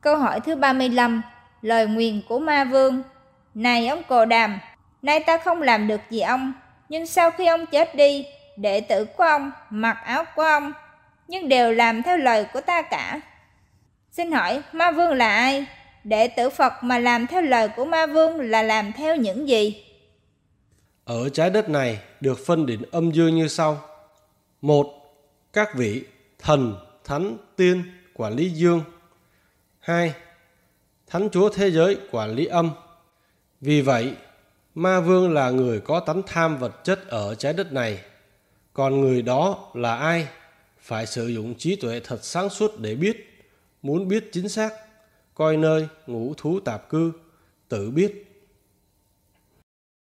Câu hỏi thứ 35, lời nguyền của ma vương. Này ông Cồ Đàm, nay ta không làm được gì ông, nhưng sau khi ông chết đi, đệ tử của ông mặc áo của ông, nhưng đều làm theo lời của ta cả. Xin hỏi, ma vương là ai? Đệ tử Phật mà làm theo lời của ma vương là làm theo những gì? Ở trái đất này được phân định âm dương như sau. một Các vị thần, thánh, tiên quản lý dương. 2. Thánh chúa thế giới quản lý âm. Vì vậy, ma vương là người có tánh tham vật chất ở trái đất này. Còn người đó là ai? Phải sử dụng trí tuệ thật sáng suốt để biết. Muốn biết chính xác, coi nơi ngũ thú tạp cư, tự biết